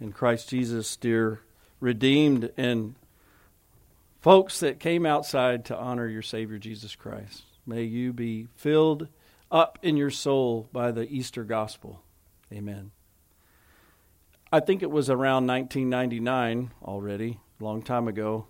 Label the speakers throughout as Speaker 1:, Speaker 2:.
Speaker 1: in Christ Jesus, dear redeemed and folks that came outside to honor your Savior Jesus Christ. May you be filled up in your soul by the Easter gospel. Amen. I think it was around 1999 already, a long time ago,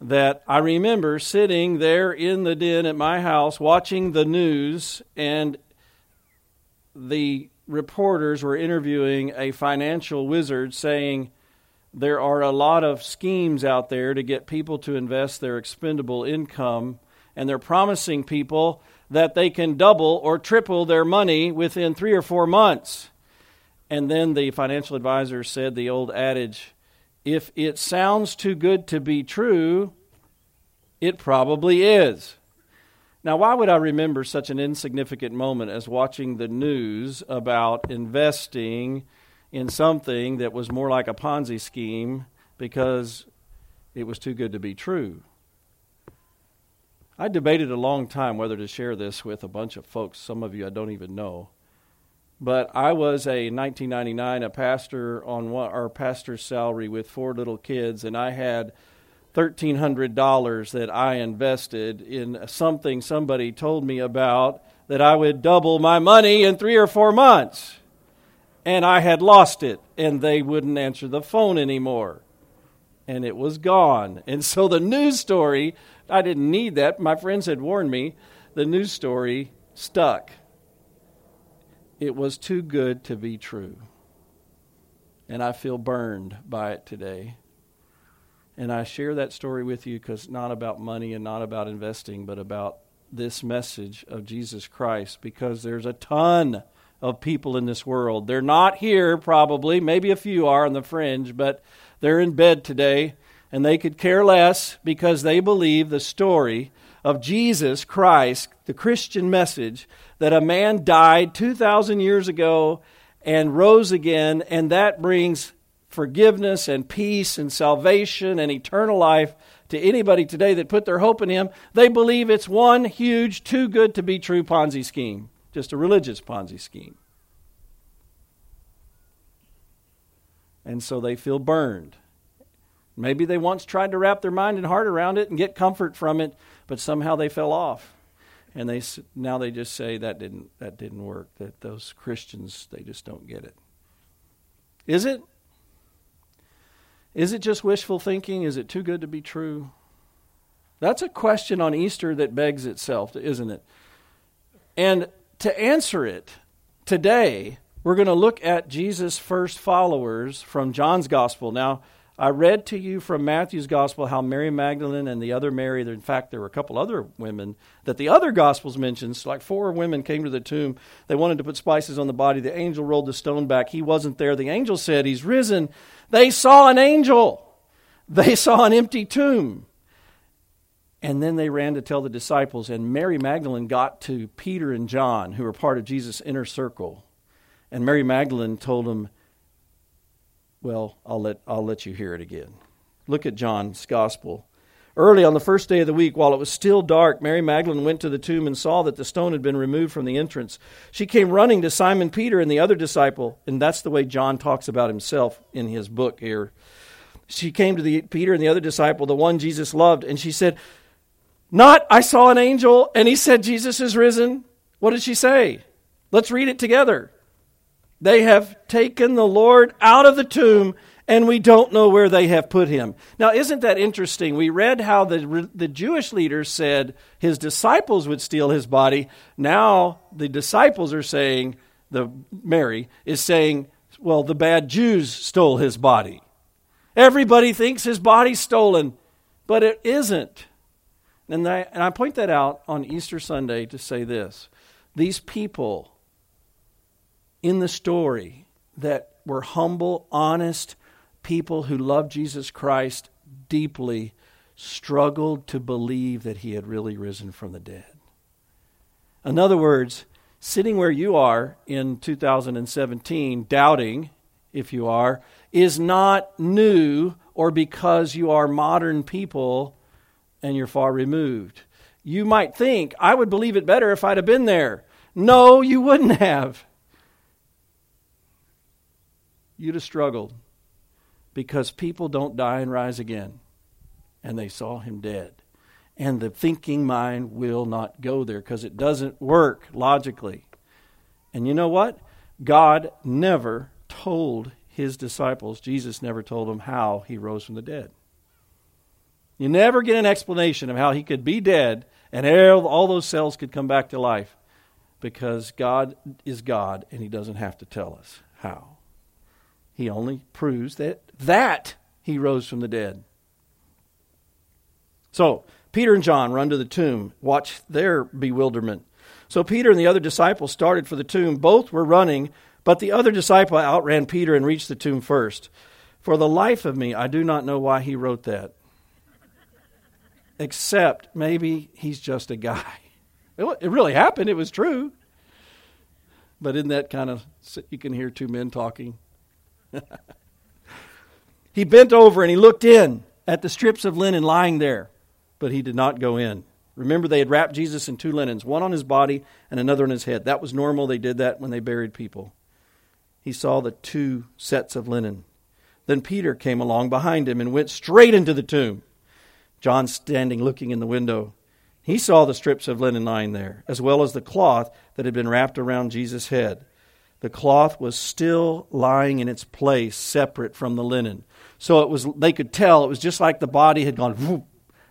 Speaker 1: that I remember sitting there in the den at my house watching the news, and the reporters were interviewing a financial wizard saying, There are a lot of schemes out there to get people to invest their expendable income, and they're promising people that they can double or triple their money within three or four months. And then the financial advisor said the old adage if it sounds too good to be true, it probably is. Now, why would I remember such an insignificant moment as watching the news about investing in something that was more like a Ponzi scheme because it was too good to be true? I debated a long time whether to share this with a bunch of folks, some of you I don't even know. But I was a 1999 a pastor on one, our pastor's salary with four little kids, and I had $1,300 that I invested in something somebody told me about that I would double my money in three or four months. And I had lost it, and they wouldn't answer the phone anymore. And it was gone. And so the news story, I didn't need that. My friends had warned me. The news story stuck. It was too good to be true. And I feel burned by it today. And I share that story with you because not about money and not about investing, but about this message of Jesus Christ because there's a ton of people in this world. They're not here, probably. Maybe a few are on the fringe, but they're in bed today and they could care less because they believe the story of Jesus Christ, the Christian message, that a man died 2,000 years ago and rose again, and that brings forgiveness and peace and salvation and eternal life to anybody today that put their hope in him, they believe it's one huge, too good to be true Ponzi scheme, just a religious Ponzi scheme. And so they feel burned. Maybe they once tried to wrap their mind and heart around it and get comfort from it, but somehow they fell off. And they now they just say that didn't that didn't work. That those Christians they just don't get it. Is it? Is it just wishful thinking? Is it too good to be true? That's a question on Easter that begs itself, isn't it? And to answer it today, we're going to look at Jesus' first followers from John's Gospel. Now, I read to you from Matthew's gospel how Mary Magdalene and the other Mary, in fact, there were a couple other women that the other gospels mentions, like four women came to the tomb. They wanted to put spices on the body. The angel rolled the stone back. He wasn't there. The angel said, He's risen. They saw an angel, they saw an empty tomb. And then they ran to tell the disciples, and Mary Magdalene got to Peter and John, who were part of Jesus' inner circle. And Mary Magdalene told them, well, I'll let, I'll let you hear it again. Look at John's Gospel. Early on the first day of the week, while it was still dark, Mary Magdalene went to the tomb and saw that the stone had been removed from the entrance. She came running to Simon Peter and the other disciple, and that's the way John talks about himself in his book here. She came to the, Peter and the other disciple, the one Jesus loved, and she said, Not, I saw an angel, and he said, Jesus is risen. What did she say? Let's read it together. They have taken the Lord out of the tomb, and we don't know where they have put him. Now, isn't that interesting? We read how the, the Jewish leaders said his disciples would steal his body. Now, the disciples are saying, the Mary is saying, well, the bad Jews stole his body. Everybody thinks his body's stolen, but it isn't. And I, and I point that out on Easter Sunday to say this. These people in the story that were humble, honest people who loved Jesus Christ deeply struggled to believe that he had really risen from the dead. In other words, sitting where you are in 2017, doubting, if you are, is not new or because you are modern people and you're far removed. You might think, I would believe it better if I'd have been there. No, you wouldn't have you'd have struggled. because people don't die and rise again. And they saw him dead. And the thinking mind will not go there because it doesn't work logically. And you know what? God never told his disciples, Jesus never told them how he rose from the dead. You never get an explanation of how he could be dead and all those cells could come back to life because God is God and he doesn't have to tell us how. He only proves that that he rose from the dead. So, Peter and John run to the tomb. Watch their bewilderment. So Peter and the other disciple started for the tomb. Both were running, but the other disciple outran Peter and reached the tomb first. For the life of me, I do not know why he wrote that. Except maybe he's just a guy. It really happened, it was true. But in that kind of, you can hear two men talking. he bent over and he looked in at the strips of linen lying there, but he did not go in. Remember, they had wrapped Jesus in two linens, one on his body and another on his head. That was normal. They did that when they buried people. He saw the two sets of linen. Then Peter came along behind him and went straight into the tomb. John standing looking in the window. He saw the strips of linen lying there, as well as the cloth that had been wrapped around Jesus' head. The cloth was still lying in its place, separate from the linen. So it was they could tell it was just like the body had gone whoop,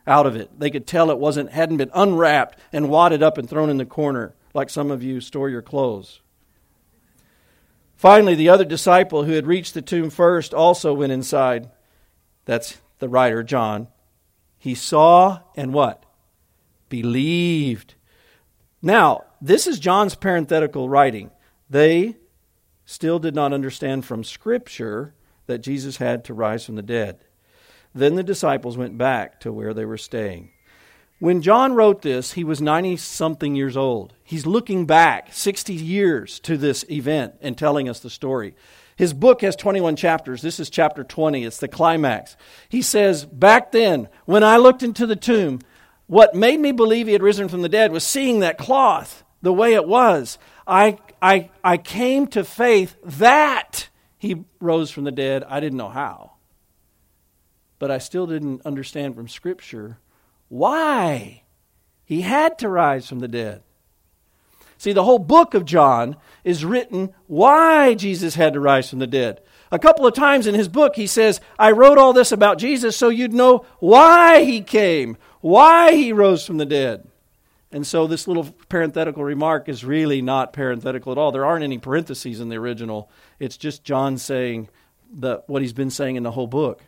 Speaker 1: out of it. They could tell it wasn't hadn't been unwrapped and wadded up and thrown in the corner like some of you store your clothes. Finally, the other disciple who had reached the tomb first also went inside. That's the writer, John. He saw and what? Believed. Now, this is John's parenthetical writing. They still did not understand from Scripture that Jesus had to rise from the dead. Then the disciples went back to where they were staying. When John wrote this, he was 90 something years old. He's looking back 60 years to this event and telling us the story. His book has 21 chapters. This is chapter 20. It's the climax. He says, Back then, when I looked into the tomb, what made me believe he had risen from the dead was seeing that cloth the way it was. I, I, I came to faith that he rose from the dead. I didn't know how but I still didn't understand from Scripture why he had to rise from the dead. See, the whole book of John is written why Jesus had to rise from the dead. A couple of times in his book, he says, I wrote all this about Jesus so you'd know why he came, why he rose from the dead. And so this little parenthetical remark is really not parenthetical at all. There aren't any parentheses in the original. It's just John saying the, what he's been saying in the whole book.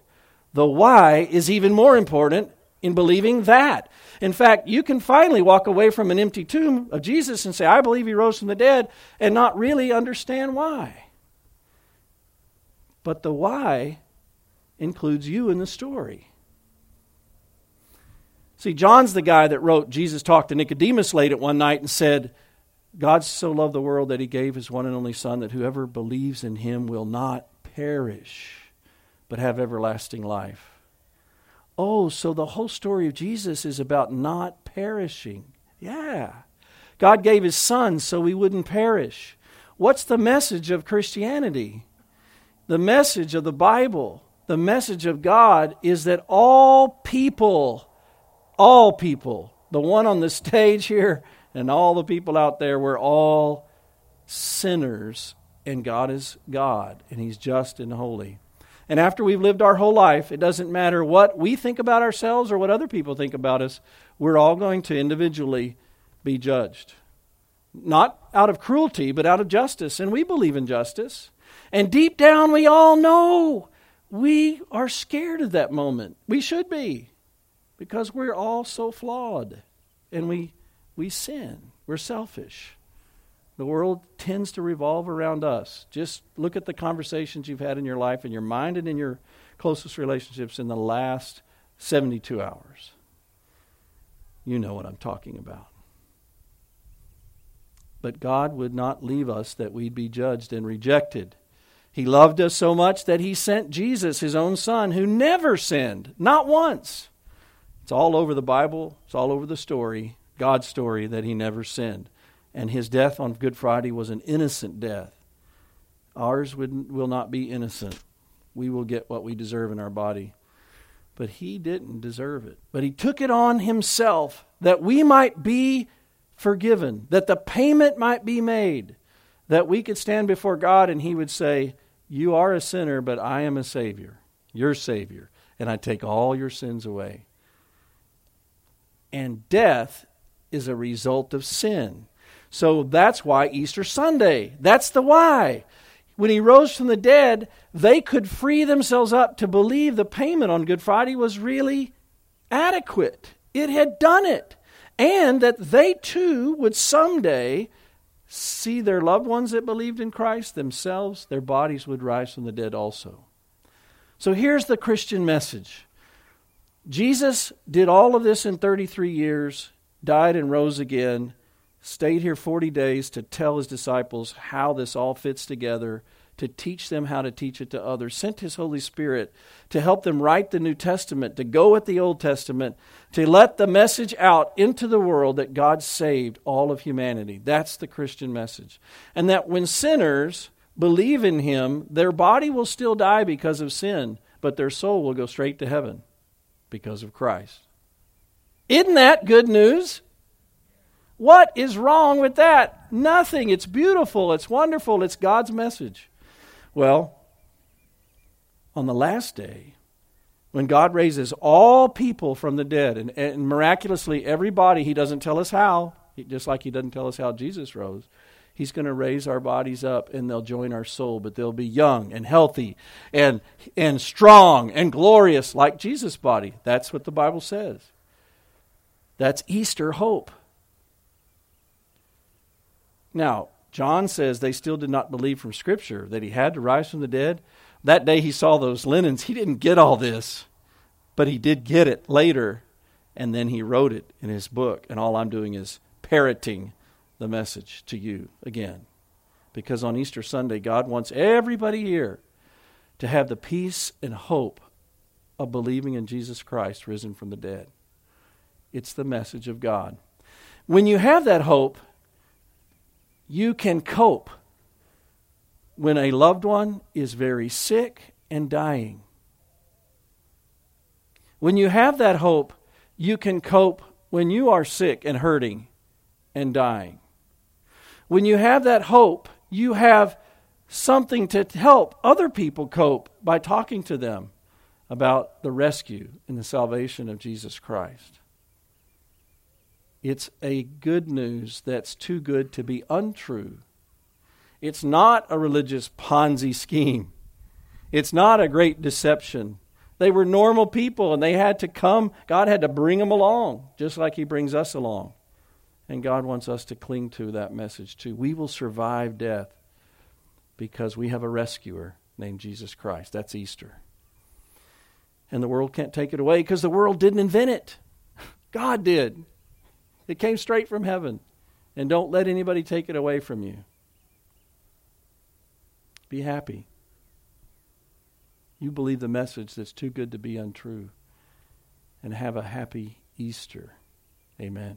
Speaker 1: The why is even more important in believing that. In fact, you can finally walk away from an empty tomb of Jesus and say, I believe he rose from the dead, and not really understand why. But the why includes you in the story. See, John's the guy that wrote Jesus talked to Nicodemus late at one night and said, God so loved the world that he gave his one and only Son that whoever believes in him will not perish but have everlasting life. Oh, so the whole story of Jesus is about not perishing. Yeah. God gave his son so we wouldn't perish. What's the message of Christianity? The message of the Bible, the message of God is that all people, all people, the one on the stage here and all the people out there, we're all sinners, and God is God, and He's just and holy. And after we've lived our whole life, it doesn't matter what we think about ourselves or what other people think about us, we're all going to individually be judged. Not out of cruelty, but out of justice. And we believe in justice. And deep down, we all know we are scared of that moment. We should be, because we're all so flawed and we, we sin. We're selfish. The world tends to revolve around us. Just look at the conversations you've had in your life, in your mind, and in your closest relationships in the last 72 hours. You know what I'm talking about. But God would not leave us that we'd be judged and rejected. He loved us so much that He sent Jesus, His own Son, who never sinned, not once. It's all over the Bible, it's all over the story, God's story, that He never sinned and his death on Good Friday was an innocent death. Ours would, will not be innocent. we will get what we deserve in our body. But he didn't deserve it. But he took it on himself that we might be forgiven, that the payment might be made, that we could stand before God and he would say, You are a sinner, but I am a Savior, your Savior, and I take all your sins away. And death is a result of sin. So that's why Easter Sunday. That's the why. When he rose from the dead, they could free themselves up to believe the payment on Good Friday was really adequate. It had done it. And that they too would someday see their loved ones that believed in Christ themselves, their bodies would rise from the dead also. So here's the Christian message Jesus did all of this in 33 years, died and rose again stayed here 40 days to tell his disciples how this all fits together, to teach them how to teach it to others, sent his Holy Spirit to help them write the New Testament, to go with the Old Testament, to let the message out into the world that God saved all of humanity. That's the Christian message. And that when sinners believe in him, their body will still die because of sin, but their soul will go straight to heaven because of Christ. Isn't that good news? What is wrong with that? Nothing. It's beautiful. It's wonderful. It's God's message. Well, on the last day, when God raises all people from the dead, and, and miraculously everybody, He doesn't tell us how, just like He doesn't tell us how Jesus rose. He's going to raise our bodies up and they'll join our soul, but they'll be young and healthy and, and strong and glorious like Jesus' body. That's what the Bible says. That's Easter hope. Now, John says they still did not believe from Scripture that he had to rise from the dead. That day he saw those linens. He didn't get all this, but he did get it later, and then he wrote it in his book. And all I'm doing is parroting the message to you again. Because on Easter Sunday, God wants everybody here to have the peace and hope of believing in Jesus Christ risen from the dead. It's the message of God. When you have that hope, you can cope when a loved one is very sick and dying. When you have that hope, you can cope when you are sick and hurting and dying. When you have that hope, you have something to help other people cope by talking to them about the rescue and the salvation of Jesus Christ. It's a good news that's too good to be untrue. It's not a religious Ponzi scheme. It's not a great deception. They were normal people and they had to come. God had to bring them along, just like He brings us along. And God wants us to cling to that message too. We will survive death because we have a rescuer named Jesus Christ. That's Easter. And the world can't take it away because the world didn't invent it, God did. It came straight from heaven. And don't let anybody take it away from you. Be happy. You believe the message that's too good to be untrue. And have a happy Easter. Amen.